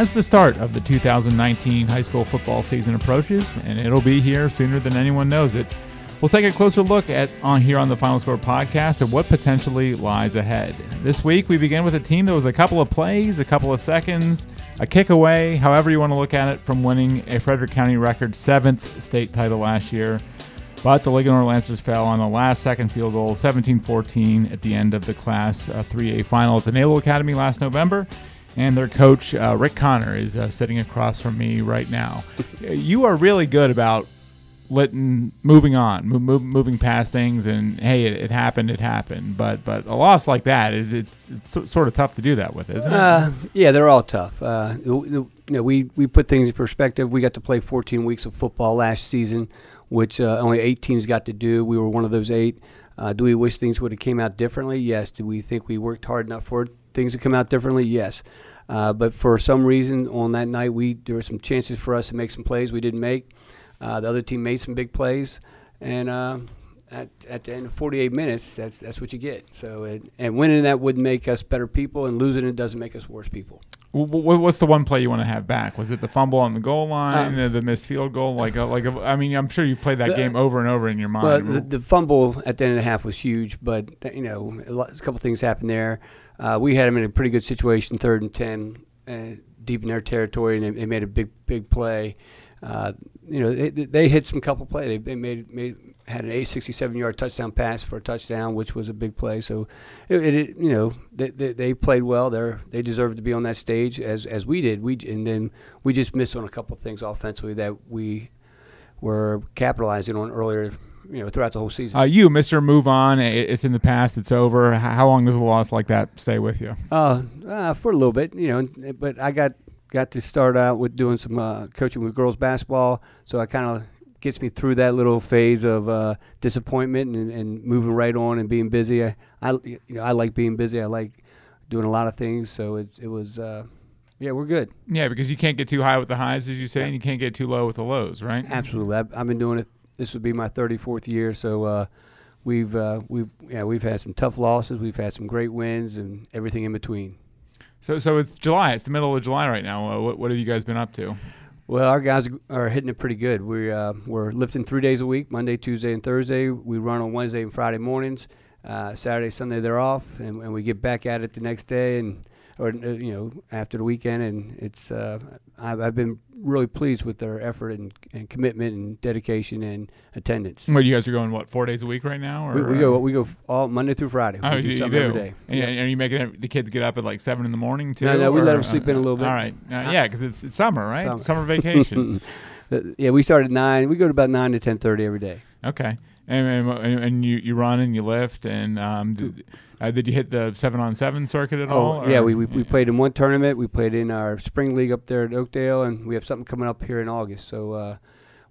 as the start of the 2019 high school football season approaches, and it'll be here sooner than anyone knows it. We'll take a closer look at on here on the Final Score podcast at what potentially lies ahead. This week we begin with a team that was a couple of plays, a couple of seconds, a kick away, however you want to look at it, from winning a Frederick County record seventh state title last year. But the Linganore Lancers fell on the last second field goal, 17-14, at the end of the Class uh, 3A final at the Naval Academy last November. And their coach, uh, Rick Conner, is uh, sitting across from me right now. you are really good about letting moving on, move, moving past things, and hey, it, it, happened, it happened. But but a loss like that is it's it's sort of tough to do that with, isn't it? Uh, yeah, they're all tough. Uh, you know, we we put things in perspective. We got to play 14 weeks of football last season, which uh, only eight teams got to do. We were one of those eight. Uh, do we wish things would have came out differently? Yes. Do we think we worked hard enough for things to come out differently? Yes. Uh, but for some reason on that night, we there were some chances for us to make some plays we didn't make uh, the other team made some big plays, and uh, at, at the end of 48 minutes, that's that's what you get. So it, and winning that would make us better people, and losing it doesn't make us worse people. What's the one play you want to have back? Was it the fumble on the goal line, um, the missed field goal? Like, a, like a, I mean, I'm sure you've played that the, game over and over in your mind. Well, the, the, fumble at the end of the half was huge, but you know, a, lot, a couple things happened there. Uh, we had them in a pretty good situation, third and ten, uh, deep in their territory, and they, they made a big, big play. Uh, you know, they, they hit some couple plays. They, they made made had an 867 yard touchdown pass for a touchdown, which was a big play. So, it, it you know they, they, they, played well. They they deserved to be on that stage as as we did. We and then we just missed on a couple things offensively that we were capitalizing on earlier. You know, throughout the whole season. Uh, you, Mister, move on. It's in the past. It's over. How long does a loss like that stay with you? Uh, uh for a little bit. You know, but I got got to start out with doing some uh, coaching with girls basketball, so I kind of gets me through that little phase of uh, disappointment and, and, moving right on and being busy. I, I, you know, I like being busy. I like doing a lot of things. So it, it was, uh, yeah, we're good. Yeah, because you can't get too high with the highs, as you say, yeah. and you can't get too low with the lows, right? Absolutely. I've, I've been doing it. This would be my 34th year, so uh, we've uh, we've yeah we've had some tough losses. We've had some great wins, and everything in between. So, so it's July. It's the middle of July right now. Uh, what, what have you guys been up to? Well, our guys are hitting it pretty good. We uh, we're lifting three days a week: Monday, Tuesday, and Thursday. We run on Wednesday and Friday mornings. Uh, Saturday, Sunday, they're off, and, and we get back at it the next day. And or uh, you know after the weekend, and it's uh, I've, I've, been really pleased with their effort and, and, commitment and dedication and attendance. Well, you guys are going what four days a week right now? We, we, go we go all Monday through Friday. Oh, we do you, something do. every day. And, yeah. are you making the kids get up at like seven in the morning too? No, no, we or, let them sleep uh, in a little bit. All right, uh, yeah, because it's, it's summer, right? Summer, summer vacation. yeah, we start at nine. We go to about nine to ten thirty every day. Okay, and, and, and you you run and you lift and um, do, uh, did you hit the seven on seven circuit at oh, all? Yeah, we, we, we played in one tournament. We played in our spring league up there at Oakdale, and we have something coming up here in August. So uh,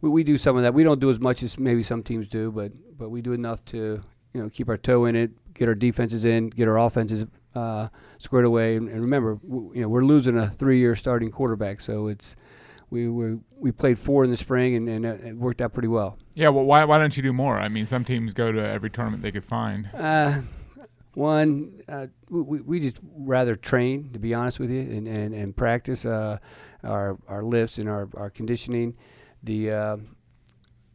we, we do some of that. We don't do as much as maybe some teams do, but but we do enough to you know keep our toe in it, get our defenses in, get our offenses uh, squared away. And, and remember, w- you know, we're losing a three-year starting quarterback, so it's we we we played four in the spring and, and it worked out pretty well. Yeah, well, why why don't you do more? I mean, some teams go to every tournament they could find. Uh, one, uh, we, we just rather train, to be honest with you, and, and, and practice uh, our, our lifts and our, our conditioning. The uh,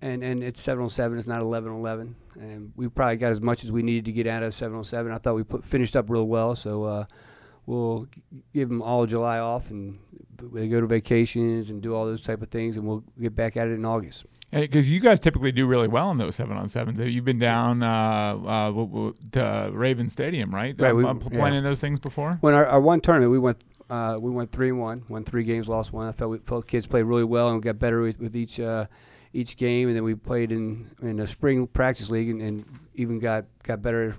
and and it's 707. It's not 1111, and we probably got as much as we needed to get out of 707. I thought we put finished up real well, so uh, we'll give them all July off, and they go to vacations and do all those type of things, and we'll get back at it in August. Because you guys typically do really well in those seven on sevens. You've been down uh, uh, to Raven Stadium, right? Right. Um, we, playing yeah. those things before. When our, our one tournament, we went uh, we went three and one, won three games, lost one. I felt we felt kids played really well and got better with, with each uh, each game. And then we played in in a spring practice league and, and even got got better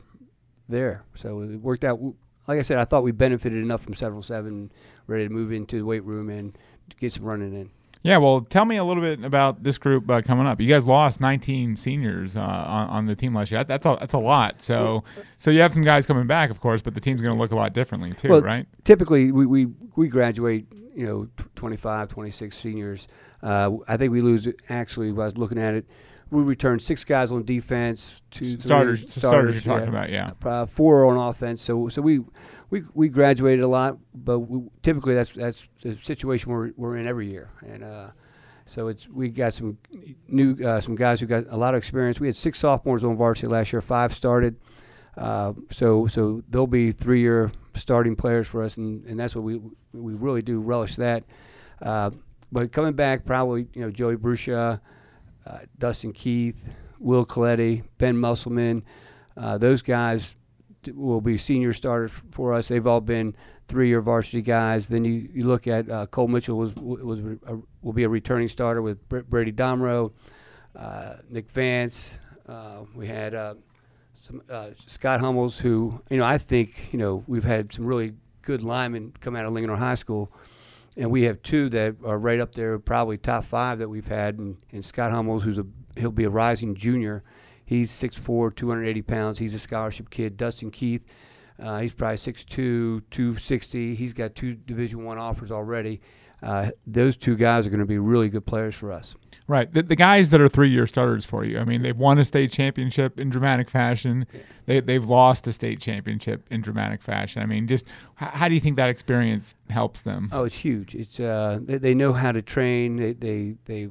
there. So it worked out. Like I said, I thought we benefited enough from several seven, ready to move into the weight room and get some running in. Yeah, well, tell me a little bit about this group uh, coming up. You guys lost 19 seniors uh, on, on, the team last year. That's a, that's a lot. So so you have some guys coming back, of course, but the team's going to look a lot differently too, well, right? Typically, we, we, we graduate, you know, 25, 26 seniors. Uh, I think we lose. Actually, I was looking at it. We returned six guys on defense, two starters, three, starters, you're talking about, yeah. uh, four on offense. So so we we, we graduated a lot, but we, typically that's that's the situation we're, we're in every year, and uh, so it's we got some new uh, some guys who got a lot of experience. We had six sophomores on varsity last year. Five started, uh, so so they'll be three year starting players for us, and, and that's what we we really do relish that. Uh, but coming back, probably you know Joey Brusha, uh, Dustin Keith, Will Coletti, Ben Musselman, uh, those guys will be senior starters for us. They've all been three-year varsity guys. Then you, you look at uh, Cole Mitchell was was a, will be a returning starter with Brady Domro, uh, Nick Vance. Uh, we had some Scott Hummels, who you know I think you know we've had some really good linemen come out of Linganore High School. And we have two that are right up there, probably top five that we've had. And, and Scott Hummels, who's a he'll be a rising junior, He's 6'4", 280 pounds. He's a scholarship kid. Dustin Keith, uh, he's probably 6'2", 260. He's got two Division One offers already. Uh, those two guys are going to be really good players for us. Right. The, the guys that are three year starters for you, I mean, they've won a state championship in dramatic fashion. They, they've lost a state championship in dramatic fashion. I mean, just how, how do you think that experience helps them? Oh, it's huge. It's uh, they, they know how to train. They, they, they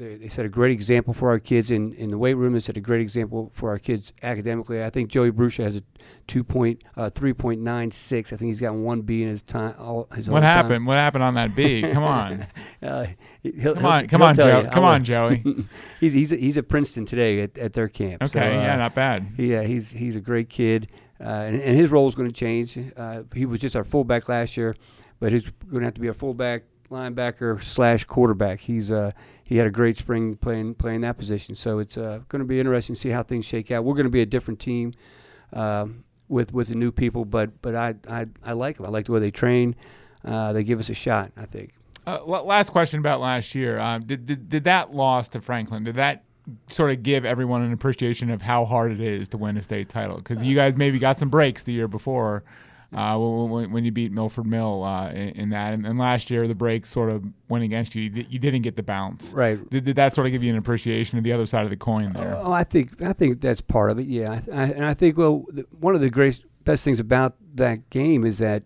they, they set a great example for our kids in, in the weight room. They set a great example for our kids academically. I think Joey Brusha has a two point uh, three point nine six. I think he's got one B in his time. All, his what happened? Time. What happened on that B? Come on. uh, he'll, come on, he'll, come on, Joe. Come on, Joey. he's he's a, he's at Princeton today at, at their camp. Okay, so, uh, yeah, not bad. Yeah, he's he's a great kid, uh, and, and, his role is going to change. Uh, he was just our fullback last year, but he's going to have to be a fullback linebacker slash quarterback. He's uh, he had a great spring playing playing that position. So it's uh, going to be interesting to see how things shake out. We're going to be a different team um, with with the new people, but but I I, I like them. I like the way they train. Uh, they give us a shot. I think. Uh, last question about last year. Um, did, did did that loss to Franklin? Did that sort of give everyone an appreciation of how hard it is to win a state title? Because you guys maybe got some breaks the year before uh, when, when, you beat Milford Mill uh, in, in, that. And, and, last year, the breaks sort of went against you. You didn't get the bounce. Right. Did, did that sort of give you an appreciation of the other side of the coin there? Oh, I think I think that's part of it. Yeah, I, I, and I think well, one of the great best things about that game is that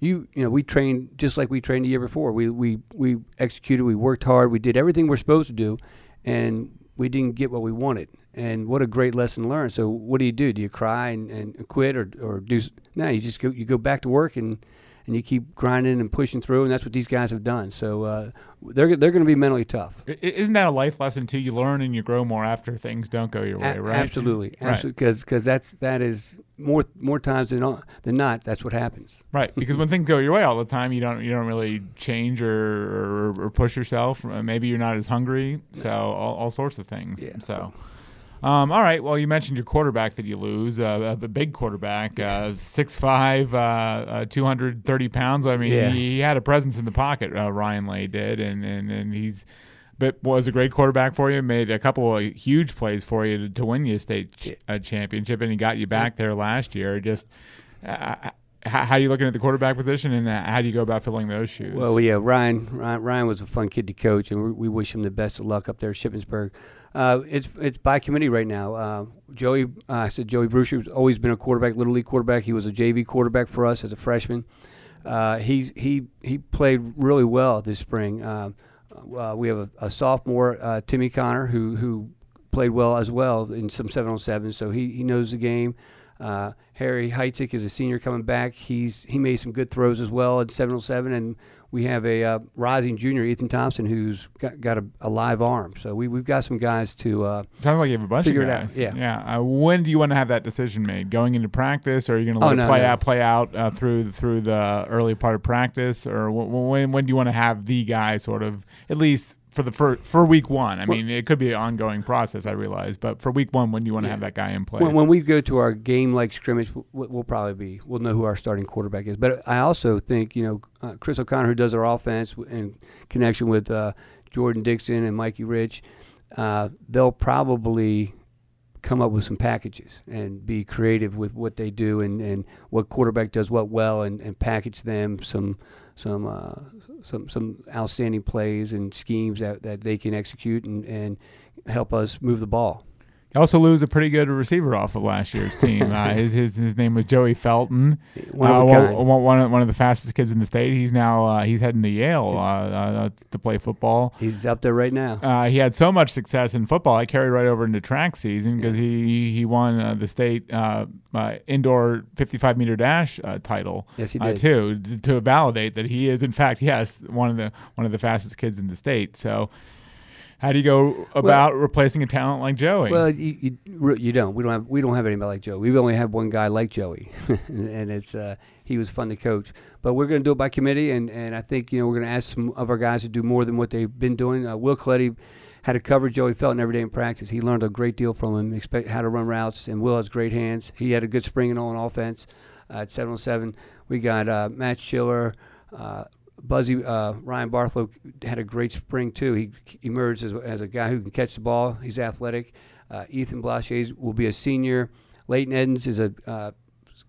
you you know we trained just like we trained the year before. We we we executed. We worked hard. We did everything we're supposed to do, and we didn't get what we wanted. And what a great lesson learned. So what do you do? Do you cry and, and quit or, or do no? You just go you go back to work and and you keep grinding and pushing through, and that's what these guys have done. So uh, they're they're going to be mentally tough. Isn't that a life lesson too? You learn and you grow more after things don't go your way, a- right? Absolutely, absolutely. Because right. because that's that is more more times than all, than not that's what happens. Right. Because when things go your way all the time, you don't you don't really change or or, or push yourself. Maybe you're not as hungry. So all, all sorts of things. Yeah, so. so. Um, all right. Well, you mentioned your quarterback that you lose, uh, a big quarterback, uh, 6'5", uh, uh, 230 pounds. I mean, yeah. he, he, had a presence in the pocket, uh, Ryan Lay did, and, and, and he's but was a great quarterback for you. Made a couple of huge plays for you to, to win you a state ch- a championship, and he got you back there last year. Just uh, how, are you looking at the quarterback position, and how do you go about filling those shoes? Well, yeah, Ryan, Ryan, Ryan was a fun kid to coach, and we, we wish him the best of luck up there at Shippensburg. Uh, it's it's by committee right now. Uh, Joey, uh, I said Joey has always been a quarterback, little league quarterback. He was a JV quarterback for us as a freshman. Uh, he he he played really well this spring. Uh, we have a, a sophomore, Timmy Conner, who who played well as well in some seven on seven. So he, he knows the game. Harry Heitzik is a senior coming back. He's he made some good throws as well at seven on seven, and we have a uh, rising junior, Ethan Thompson, who's got, got a, a, live arm. So we, we've got some guys to. Uh, Sounds like you have a bunch of guys. Yeah. Yeah. Uh, when do you want to have that decision made? Going into practice, or are you going to let oh, it play no. out, play out uh, through through the early part of practice, or when when do you want to have the guy sort of at least for the for, for week one. I mean, it could be an ongoing process. I realize, but for week one, when you want to yeah. have that guy in place? When, when we go to our game like scrimmage, we'll, we'll, probably be we'll know who our starting quarterback is. But I also think you know uh, Chris O'Connor, who does our offense in connection with uh, Jordan Dixon and Mikey Rich, uh, they'll probably come up with some packages and be creative with what they do and, and what quarterback does what well and, and package them some some uh, some some outstanding plays and schemes that, that they can execute and, and help us move the ball. Also lose a pretty good receiver off of last year's team. uh, his, his his name was Joey Felton. One uh, of a one, one- of, one of the fastest kids in the state. He's now uh, he's heading to Yale uh, uh, to play football. He's up there right now. Uh, he had so much success in football. I carried right over into track season because he he won uh, the state uh, uh, indoor 55 meter dash uh, title. Yes, he uh, did. too to, to validate that he is in fact yes one of the one of the fastest kids in the state. So. How do you go about replacing a talent like Joey? Well, you, you you don't. We don't have we don't have anybody like Joey. We've only had one guy like Joey, and it's uh, he was fun to coach. But we're going to do it by committee, and, and I think you know we're going to ask some of our guys to do more than what they've been doing. Uh, Will Coletti had to cover Joey Felton every day in practice. He learned a great deal from him, expect how to run routes, and Will has great hands. He had a good spring and all on offense. Uh, at 707, we got uh, Matt Schiller. Uh, Buzzy uh, Ryan Barthlow had a great spring too. He emerged as, as a guy who can catch the ball. He's athletic. Uh, Ethan Blaches will be a senior. Leighton Edens is a uh,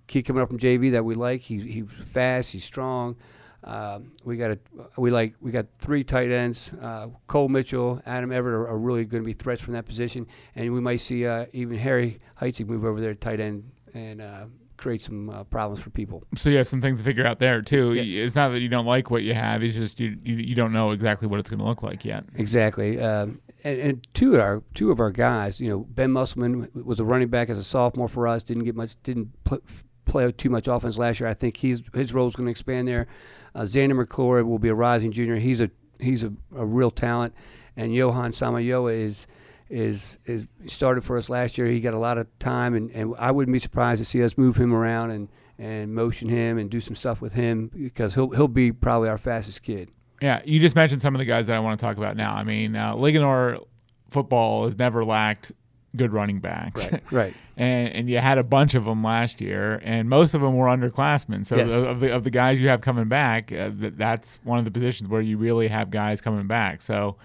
kid coming up from JV that we like. He's he's fast. He's strong. Um, we got a we like we got three tight ends. Uh, Cole Mitchell, Adam Everett are, are really going to be threats from that position, and we might see uh, even Harry Heitzig move over there tight end and uh, create some uh, problems for people. so you have some things to figure out there too. Yeah. It's not that you don't like what you have; it's just you you, you don't know exactly what it's going to look like yet. Exactly. Um, and, and two of our two of our guys, you know, Ben Musselman was a running back as a sophomore for us. Didn't get much, didn't pl- play too much offense last year. I think he's his role is going to expand there. Uh, Xander McClure will be a rising junior. He's a he's a, a real talent. And Johan Samayoa is is is started for us last year. He got a lot of time, and, and I wouldn't be surprised to see us move him around and, and motion him and do some stuff with him because he'll he'll be probably our fastest kid. Yeah, you just mentioned some of the guys that I want to talk about now. I mean, uh, Linganore football has never lacked good running backs. Right. Right. and and you had a bunch of them last year, and most of them were underclassmen. So Yes. of the of the guys you have coming back, uh, th- that's one of the positions where you really have guys coming back. So.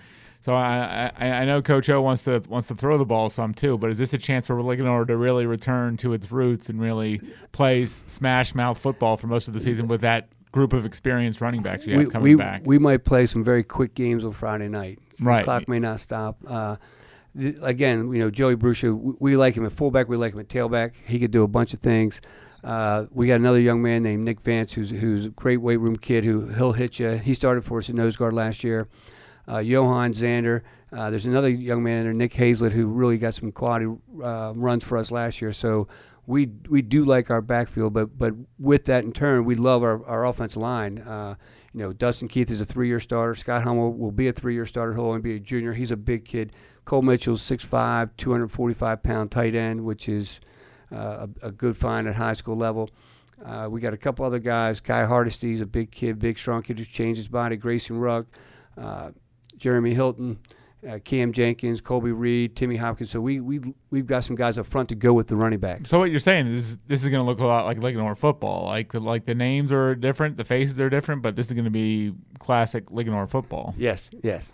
So I, I I know Coach O wants to wants to throw the ball some too, but is this a chance for Linganore to really return to its roots and really play smash mouth football for most of the season with that group of experienced running backs you have we, coming we, back? we might play some very quick games on Friday night. The Right. clock may not stop. Uh, th- again, you know, Joey Brucia, we, we like him at fullback. We like him at tailback. He could do a bunch of things. Uh, we got another young man named Nick Vance, who's who's a great weight room kid who he'll hit you. He started for us at nose guard last year. Uh, Johan Zander. Uh, there's another young man in there, Nick Hazlett, who really got some quality uh, runs for us last year. So we we do like our backfield, but but with that in turn, we love our, our offensive line. Uh, you know, Dustin Keith is a three-year starter. Scott Hummel will be a three-year starter. He'll only be a junior. He's a big kid. Cole Mitchell's 6'5", 245-pound tight end, which is uh, a, a good find at high school level. Uh, we got a couple other guys. Kai Hardesty's a big kid, big, strong kid who's changed his body. Grayson Ruck, Jeremy Hilton, uh, Cam Jenkins, Colby Reed, Timmy Hopkins. So we we we've got some guys up front to go with the running backs. So what you're saying is this is going to look a lot like Linganore football. Like the, like the names are different, the faces are different, but this is going to be classic Linganore football. Yes, yes.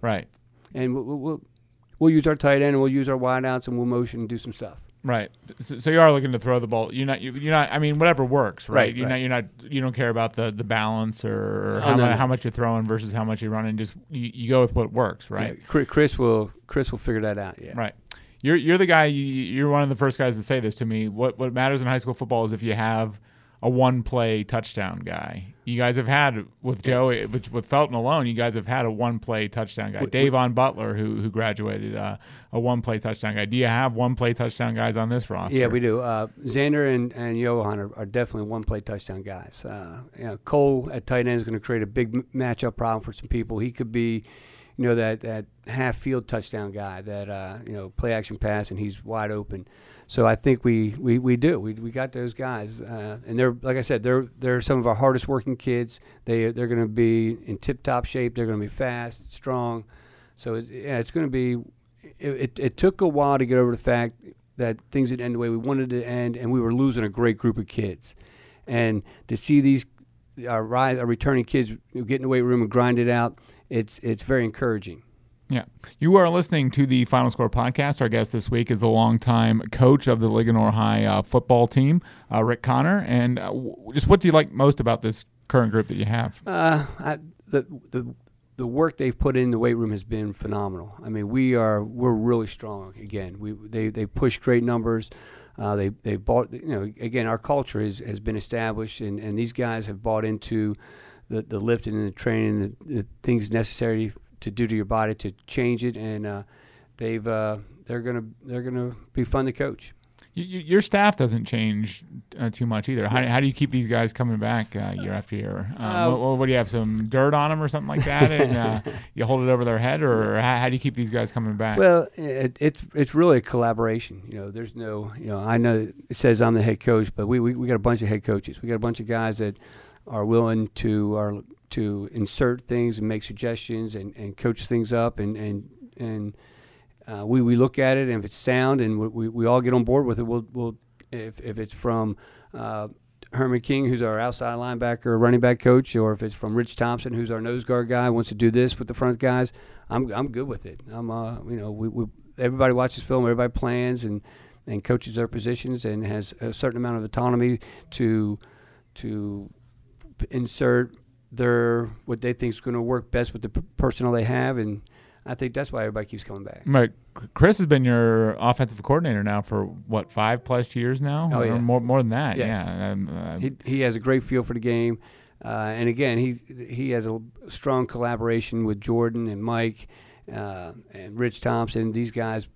Right. And we'll, we'll, we'll we'll use our tight end and we'll use our wideouts and we'll motion and do some stuff. Right. So, so you are looking to throw the ball. You're not. You, you're not. I mean, whatever works. Right. Right, You're right. not. You're not. You don't care about the, the balance or, Oh, how, no, mu- no. how much you're throwing versus how much you're running. Just you, you go with what works. Right. Yeah, Chris- Chris will Chris will figure that out. Yeah. Right. You're you're the guy. You, you're one of the first guys to say this to me. What what matters in high school football is if you have a one play touchdown guy. You guys have had with Joey with, with Felton alone. You guys have had a one play touchdown guy. Davon Butler, who who graduated, uh, a one play touchdown guy. Do you have one play touchdown guys on this roster? Yeah, we do. Uh, Xander and, and Johan are, are definitely one play touchdown guys. Uh, you know, Cole at tight end is going to create a big m- matchup problem for some people. He could be, you know, that, that half field touchdown guy that, uh, you know, play action pass and he's wide open. So I think we, we, we do. We, we got those guys. Uh, and they're, like I said, they're, they're some of our hardest working kids. They, they're going to be in tip top shape. They're going to be fast, strong. So, it, yeah, it's going to be it, it, it took a while to get over the fact that things didn't end the way we wanted to end, and we were losing a great group of kids. And to see these our, rise, our returning kids get in the weight room and grind it out, it's it's very encouraging. Yeah. You are listening to the Final Score podcast. Our guest this week is the longtime coach of the Linganore High uh, football team, uh, Rick Conner. And uh, w- just what do you like most about this current group that you have? Uh, I, the the the work they've put in the weight room has been phenomenal. I mean, we are we're really strong again. We they they push great numbers. Uh, they they bought you know again our culture is, has been established and, and these guys have bought into the, the lifting and the training the, the things necessary to do to your body to change it and uh, they've uh, they're gonna they're gonna be fun to coach. You, your staff doesn't change uh, too much either. How, how do you keep these guys coming back uh, year after year? Um, uh, what, what, do you have? Some dirt on them or something like that, and uh, you hold it over their head, or how, how, do you keep these guys coming back? Well, it, it's it's really a collaboration. You know, there's no you know I know it says I'm the head coach, but we, we, we got a bunch of head coaches. We got a bunch of guys that are willing to are to insert things and make suggestions and, and coach things up and and and uh, we, we look at it and if it's sound and we, we, we, all get on board with it, we'll, we'll if, if it's from uh, Herman King, who's our outside linebacker, running back coach, or if it's from Rich Thompson, who's our nose guard guy, wants to do this with the front guys, I'm, I'm good with it. I'm uh, you know we, we everybody watches film, everybody plans and and coaches their positions and has a certain amount of autonomy to to insert their what they think is going to work best with the personnel they have and I think that's why everybody keeps coming back. Right. Chris has been your offensive coordinator now for what five plus years now, oh, yeah. more more than that. Yes. Yeah, uh, he he has a great feel for the game, uh, and again he he has a strong collaboration with Jordan and Mike uh, and Rich Thompson. These guys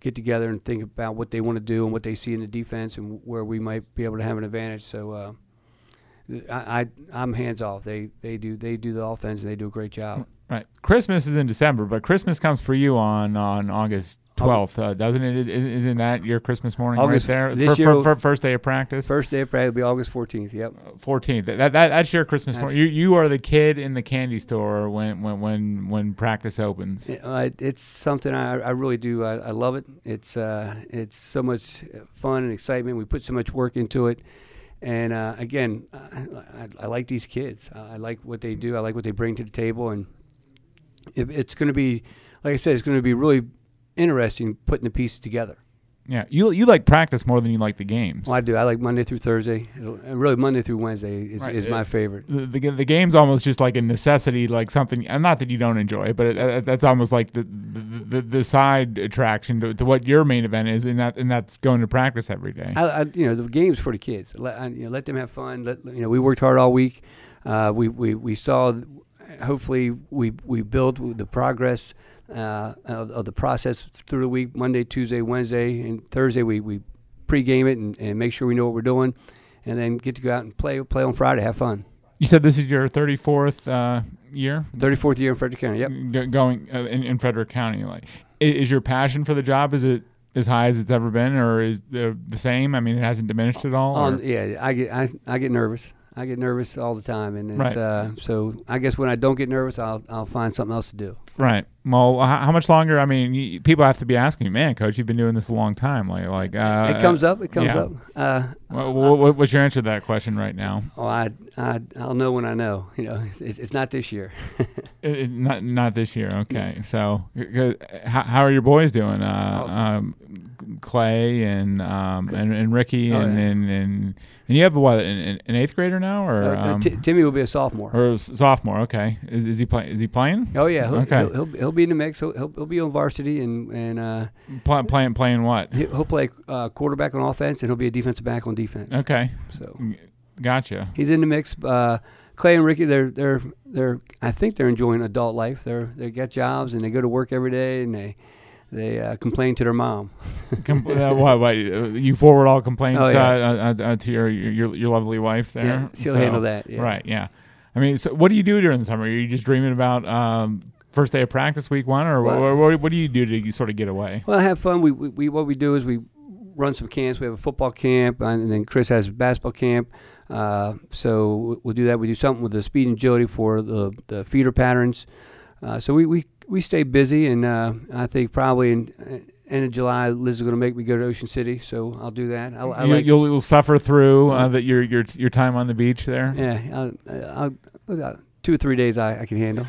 get together and think about what they want to do and what they see in the defense and where we might be able to have an advantage. So. Uh, I, I am hands off. They they do they do the offense and they do a great job. Right. Christmas is in December, but Christmas comes for you on on August twelfth, uh, doesn't it? Isn't that your Christmas morning August, right there? This for, year, for, for, first day of practice. First day of practice will be August fourteenth. Yep. Uh, fourteenth. That, that that's your Christmas morning. You you are the kid in the candy store when when when, when practice opens. Uh, it's something I, I really do. I, I love it. It's uh it's so much fun and excitement. We put so much work into it. And uh, again, I, I, like these kids. I like what they do. I like what they bring to the table, and it, it's going to be, like I said, it's going to be really interesting putting the pieces together. Yeah, you you like practice more than you like the games. Well, I do. I like Monday through Thursday. and Really, Monday through Wednesday is, right. is my favorite. The, the, the game's almost just like a necessity, like something. And not that you don't enjoy it, but it, uh, that's almost like the, the the, side attraction to, to, what your main event is, and that and that's going to practice every day. I, I you know, the game's for the kids. Let I, you know, let them have fun. Let you know, we worked hard all week. Uh, we we we saw. Hopefully, we we built the progress uh, of, of, the process through the week Monday, Tuesday, Wednesday, and Thursday. We, we pregame it and, and make sure we know what we're doing, and then get to go out and play play on Friday, have fun. You said this is your 34th uh, year? 34th year in Frederick County, yep. G- going uh, in, in Frederick County. Like, is your passion for the job, is it as high as it's ever been, or is it the same? I mean, it hasn't diminished at all? Um, yeah, I get, I, I get nervous. I get nervous all the time, and it's, right. uh, so I guess when I don't get nervous, I'll I'll find something else to do. Right. Well, how, much longer? I mean, you, people have to be asking, man, coach, you've been doing this a long time. Like, like uh, it comes up. It comes yeah. up. Uh, well, what, what's your answer to that question right now? Oh, I, I, I'll know when I know. You know, it's, it's not this year. it, not, not this year. Okay. So, how, how are your boys doing? Uh, oh. um, Clay and um, and, and Ricky oh, and, yeah. and, and and you have what an, an eighth grader now, or uh, uh um, t- Timmy will be a sophomore. Or sophomore, okay. Is, is he playing? Is he playing? Oh yeah, he'll, okay. He'll, he'll, he'll, be in the mix. He'll, he'll, he'll be on varsity and and uh, Play, playing playing what? He'll play uh, quarterback on offense, and he'll be a defensive back on defense. Okay, so gotcha. He's in the mix. Uh, Clay and Ricky, they're they're they're. I think they're enjoying adult life. They're they get jobs and they go to work every day and they they uh, complain to their mom. Com- uh, what, what, you forward all complaints oh, yeah. uh, uh, uh to your, your your lovely wife there. Yeah, she'll so, handle that. Yeah. Right. Yeah. I mean, so what do you do during the summer? Are you just dreaming about um, first day of practice, week one, or well, what, what, what, do you do to sort of get away? Well, I have fun. We, we, we what we do is we run some camps. We have a football camp, and then Chris has a basketball camp. Uh, so we'll do that. We do something with the speed and agility for the the feeder patterns. Uh, so we, we we stay busy, and uh, I think probably in uh, end of July, Liz is going to make me go to Ocean City, so I'll do that. I, I you, like, you'll, you'll, suffer through uh, that your your your time on the beach there. Yeah, I'll, I'll, two or three days I, I can handle.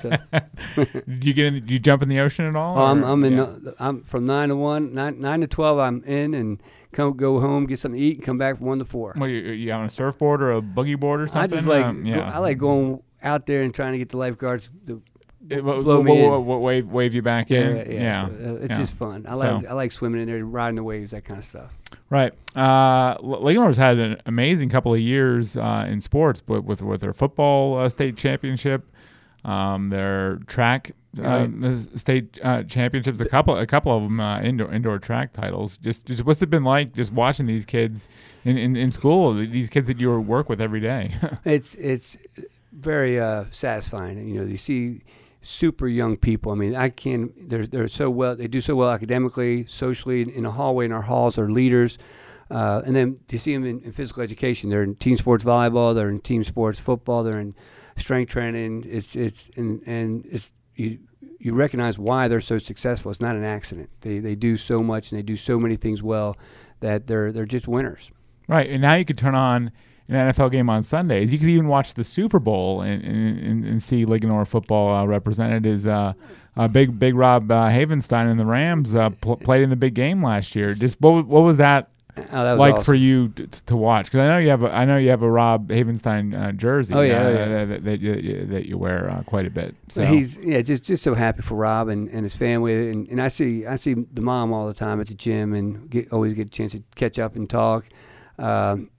So. did you get in? Did you jump in the ocean at all? Oh, I'm, I'm in. Yeah. I'm from nine to one, nine, nine to twelve. I'm in and come go home, get something to eat, and come back from one to four. Well, you, you on a surfboard or a boogie board or something? I just like. Um, yeah. I like going out there and trying to get the lifeguards to It- blow me w- in. w- wave wave you back in. Yeah, yeah. so, uh, it's yeah. just fun. I So- like I like swimming in there, riding the waves, that kind of stuff. Right. Uh, L- had an amazing couple of years uh, in sports, but with with their football uh, state championship, um, their track uh, state uh, championships, a couple a couple of them uh, indoor indoor track titles. Just just what's it been like just watching these kids in, in, in school? These kids that you work with every day. It's it's very uh, satisfying. You know, you see super young people. I mean, I can. They're they're so well. They do so well academically, socially. In the hallway, in our halls, they're leaders. Uh, and then to see them in, in physical education, they're in team sports volleyball, they're in team sports football, they're in strength training. It's it's and and it's you you recognize why they're so successful. It's not an accident. They they do so much and they do so many things well that they're they're just winners. Right, and now you could turn on an NFL game on Sundays. You could even watch the Super Bowl and and, and see Linganore football uh, represented. Is uh, uh, big Big Rob uh, Havenstein and the Rams uh, pl- played in the big game last year. Just what was- what was that Oh, that was like awesome. for you to, to watch? Because I know you have a, I know you have a Rob Havenstein uh, jersey. Oh, yeah, uh, oh, yeah. That, that, that you, that you wear uh, quite a bit. So he's yeah, just just so happy for Rob and, and his family, and, and I see I see the mom all the time at the gym, and get, always get a chance to catch up and talk.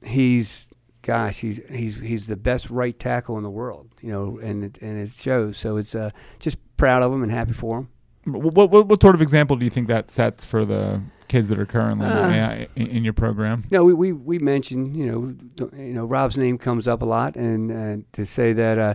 He's gosh, he's he's he's the best right tackle in the world, you know, and it, and it shows. So it's uh, just proud of him and happy for him. what, what what sort of example do you think that sets for the kids that are currently Uh, uh, in, in your program? No, we, we, we mentioned, you know, you know, Rob's name comes up a lot, and, and to say that, uh,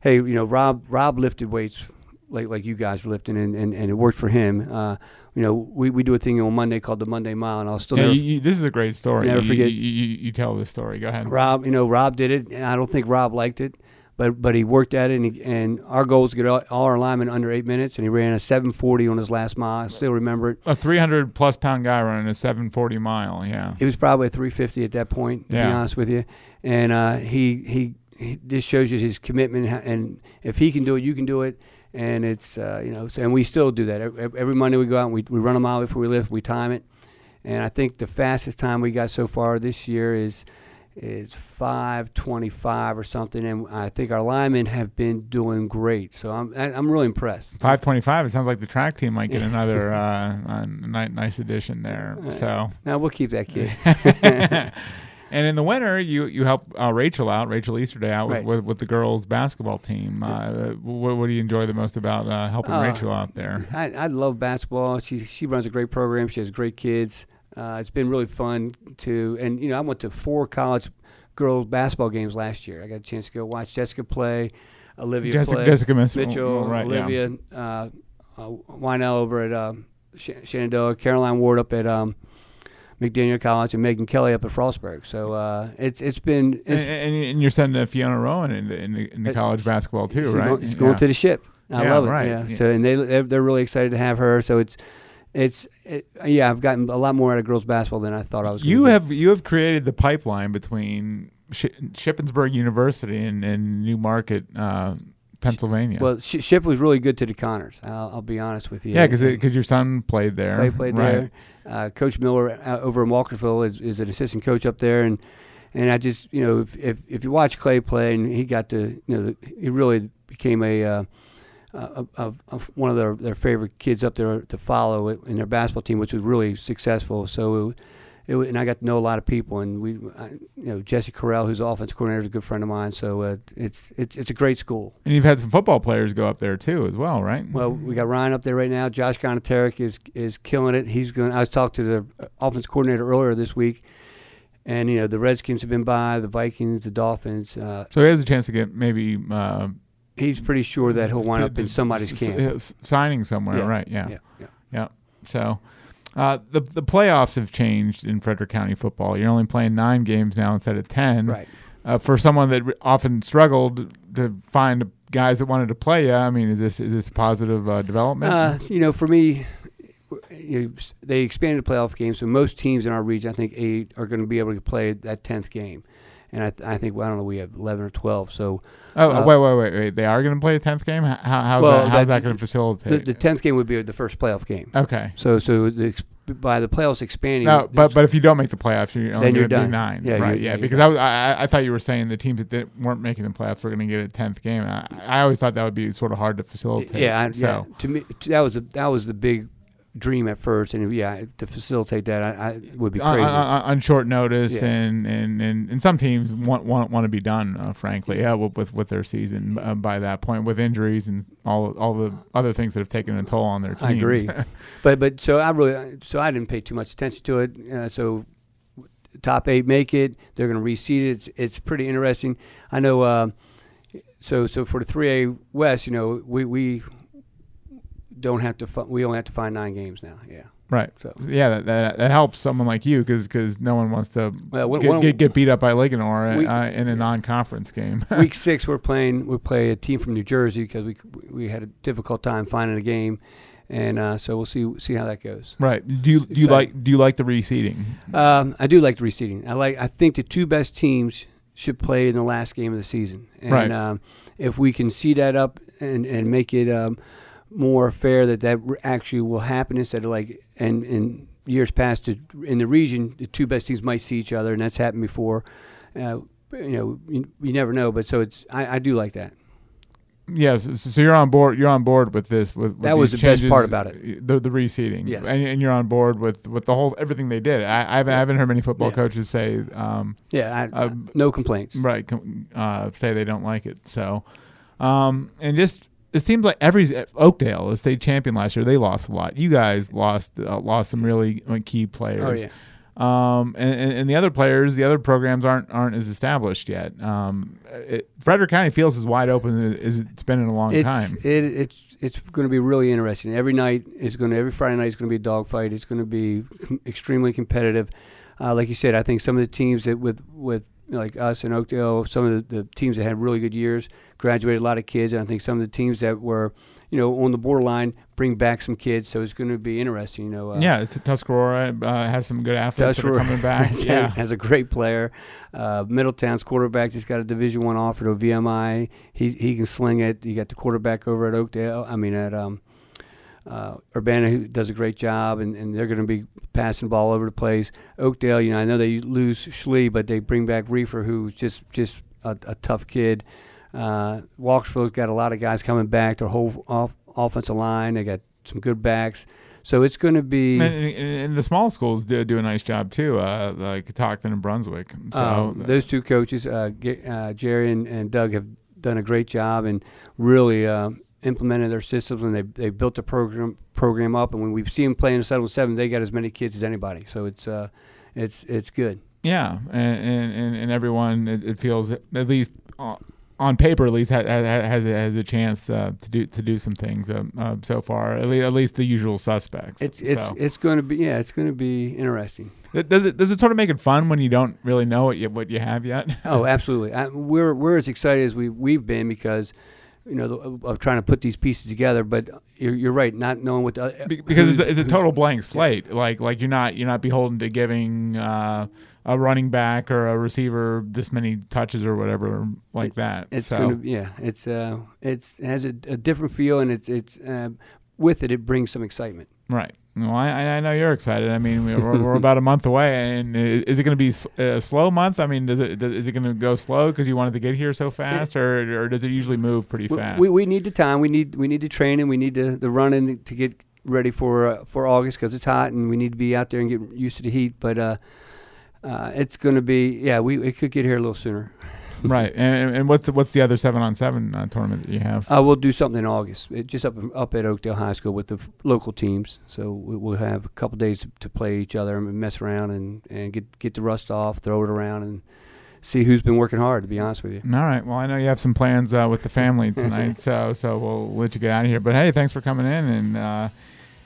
hey, you know, Rob Rob lifted weights like like you guys were lifting, and, and, and it worked for him. Uh, you know, we, we do a thing on Monday called the Monday Mile, and I'll still Yeah, never, you, you, this is a great story. Never You- forget- You, you, you tell this story. Go ahead. Rob, you know, Rob did it, and I don't think Rob liked it, but but he worked at it, and, he, and our goal was to get all, all our linemen under eight minutes, and he ran a 740 on his last mile. I still remember it. A 300 plus pound guy running a 740 mile. Yeah. It was probably a 350 at that point, to Yeah. be honest with you. And uh, he, he he this shows you his commitment, and if he can do it, you can do it. And it's uh, you know, so, and we still do that every, every Monday. We go out and we, we run a mile before we lift. We time it, and I think the fastest time we got so far this year is is 525 or something. And I think our linemen have been doing great. So I'm I- I'm really impressed. 525. It sounds like the track team might get another uh, nice addition there. So. Now we'll keep that kid. and in the winter, you you help uh, Rachel out, Rachel Easterday out with, Right. with, with the girls basketball team. Uh, what, what do you enjoy the most about uh, helping Uh, Rachel out there? I, I love basketball. She she runs a great program. She has great kids. Uh, it's been really fun to and you know I went to four college girls basketball games last year. I got a chance to go watch Jessica play, Olivia Jessica, play, Jessica Miss- Mitchell, right, yeah. Olivia, uh, uh, Wynell over at um, Sh- Shenandoah, Caroline Ward up at um, McDaniel College, and Megan Kelly up at Frostburg. So uh, it's it's been And, it's, and, and you're sending Fiona Rowan in the into It- college basketball too, right? Going, she's going Yeah. to the ship. I Yeah, love it. right. Yeah. Yeah. So and they they're, really excited to have her. So it's it's it, yeah. I've gotten a lot more out of girls basketball than I thought I was. You have you have created the pipeline between Sh- Shippensburg University and, and Newmarket, uh, Pennsylvania. Well, Sh- Ship was really good to the Conners. I'll, I'll be honest with you. yeah, because your son played there. Clay played right. there. Uh, coach Miller uh, over in Walkersville is, is an assistant coach up there, and and I just you know if if, if you watch Clay play and he got to you know he really became a. Uh, uh, of, of one of their, their favorite kids up there to follow in their basketball team, which was really successful. So, it, and I got to know a lot of people, and we, I, you know, Jesse Carell, who's the offensive coordinator, is a good friend of mine. So uh, it's it's it's a great school. And you've had some football players go up there too, as well, right? Well, we got Ryan up there right now. Josh Gonateric is is killing it. He's going. I was talking to the offense coordinator earlier this week, and you know the Redskins have been by, the Vikings, the Dolphins. Uh, so he has a chance to get maybe. Uh, he's pretty sure that he'll wind up in somebody's camp. s- signing somewhere, Yeah, right? Yeah. yeah, yeah. Yeah. So uh, the the playoffs have changed in Frederick County football. You're only playing nine games now instead of ten. Right. Uh, for someone that often struggled to find guys that wanted to play you, I mean, is this is this positive uh, development? Uh, you know, for me, you know, they expanded the playoff game, so most teams in our region, I think eight, are going to be able to play that tenth game. And I, I think well, I don't know, we have eleven or twelve. So oh, uh, wait, wait, wait, wait! They are going to play a tenth game. How, how's Well, that? How's that- that going to facilitate? the tenth game would be the first playoff game. okay. So so the by the playoffs expanding. No, but but if you don't make the playoffs, you're only Then you're gonna be done. nine. Yeah, right? Yeah, because I, I I thought you were saying the teams that didn't- weren't making the playoffs were going to get a tenth game. I, I always thought that would be sort of hard to facilitate. yeah, I, so. yeah. To me, that was a, that was the big dream at first, and yeah, to facilitate that, I, I would be crazy. on, on short notice, Yeah. and, and, and, and some teams want want, want to be done, uh, frankly, yeah, with, with with their season uh, by that point, with injuries and all all the other things that have taken a toll on their teams. I agree. but but so I really so I didn't pay too much attention to it. Uh, so top eight make it. They're going to reseed it. It's, it's pretty interesting. I know. Uh, so so for the three A West, you know, we we don't have to. Fi- we only have to find nine games now. Yeah. right. So Yeah, that, that, that helps someone like you because because no one wants to Well, one- get, one- get, get beat up by Linganore We- uh, in a non-conference game. week six, we're playing. We play a team from New Jersey because we we had a difficult time finding a game, and uh, so we'll see see how that goes. right. Do you do you like do you like the reseeding? Um, I do like the reseeding. I like. I think the two best teams should play in the last game of the season, and Right. um, if we can see that up and and make it um, more fair that that actually will happen instead of like and in years past to, in the region the two best teams might see each other and that's happened before. Uh, you know, you, you never know, but so it's I, I do like that. Yes, so, so you're on board. You're on board with this. With, with That was the best part about it. The the reseeding. Yes. and, and you're on board with, with the whole everything they did. I, I haven't I haven't heard many football Yeah. coaches say um, Yeah, I, Uh, no complaints. right uh, say they don't like it. So, um, and just it seems like every Oakdale, the state champion last year, they lost a lot. You guys lost uh, lost some really key players. Oh yeah. Um, and, and, and the other players, the other programs aren't aren't as established yet. Um, it, Frederick County feels as wide open as it's been in a long it's, time. It, it's it's going to be really interesting. Every night is going to every Friday night is going to be a dogfight. It's going to be com- extremely competitive. Uh, like you said, I think some of the teams that with with like us in Oakdale, some of the, the teams that had really good years graduated a lot of kids, and I think some of the teams that were you know on the borderline bring back some kids. So it's going to be interesting. You know, uh, yeah, Tuscarora uh, has some good athletes that are coming back. has, yeah, has a great player. Uh, Middletown's quarterback just got a Division One offer to VMI. He he can sling it. You got the quarterback over at Oakdale. I mean at um, uh, Urbana who does a great job, and, and they're going to be passing ball over the place. Oakdale, you know, I know they lose Schlee, but they bring back Reefer, who's just just a, a tough kid. Uh, Walkersville's got a lot of guys coming back. Their whole off, offensive line, they got some good backs. So it's going to be. and, and, and the small schools do, do a nice job too, uh, like Catoctin and Brunswick. So Um, those two coaches, uh, uh, Jerry and, and Doug, have done a great job and really uh, implemented their systems, and they they built the program program up. And when we see them playing in Settle Seven, they got as many kids as anybody. So it's uh, it's it's good. Yeah, and and, and, and everyone it, it feels at least uh, on paper at least has has, has a chance uh, to do to do some things um, uh, so far. At least, at least the usual suspects. It's it's So, it's going to be yeah, it's going to be interesting. does it does it sort of make it fun when you don't really know what you what you have yet? Oh, absolutely. I, we're we're as excited as we we've been because. You know, the, of trying to put these pieces together, but you're, you're right. Not knowing what the, Be- because it's, a- it's a total blank slate. Like like you're not you're not beholden to giving uh, a running back or a receiver this many touches or whatever like that. It's so, gonna yeah. It's uh it's it has a, a different feel and it's it's uh, with it it brings some excitement. Right. Well, I, I know you're excited. I mean, we're, we're about a month away, and is it going to be a slow month? I mean, does it does, is it going to go slow because you wanted to get here so fast, or or does it usually move pretty We, fast? we, we need the time. We need we need the training. We need the the running to get ready for uh, for August because it's hot and we need to be out there and get used to the heat. But uh, uh, it's going to be yeah. We it could get here a little sooner. right. And, and what's the, what's the other seven on seven uh, tournament that you have? Uh, we'll do something in August, it, just up up at Oakdale High School with the f- local teams. So we, we'll have a couple days to, to play each other and mess around and, and get get the rust off, throw it around, and see who's been working hard. To be honest with you. All right. Well, I know you have some plans uh, with the family tonight, so so we'll let you get out of here. But hey, thanks for coming in and uh,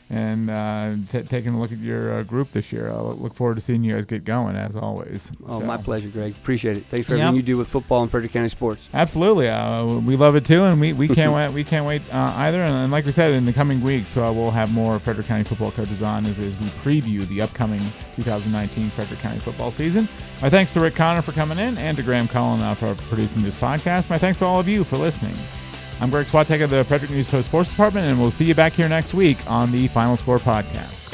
and uh, t- taking a look at your uh, group this year. I look forward to seeing you guys get going as always. Oh, So- my pleasure, Greg. Appreciate it. Thanks for Yep. everything you do with football and Frederick County sports. Absolutely, uh, we love it too, and we, we can't wait. We can't wait uh, either. And, and like we said, in the coming weeks, uh, we'll have more Frederick County football coaches on as, as we preview the upcoming 2019 Frederick County football season. My thanks to Rick Conner for coming in, and to Graham Cullen uh, for producing this podcast. My thanks to all of you for listening. I'm Greg Swatek of the Frederick News Post Sports Department, and we'll see you back here next week on the Final Score podcast.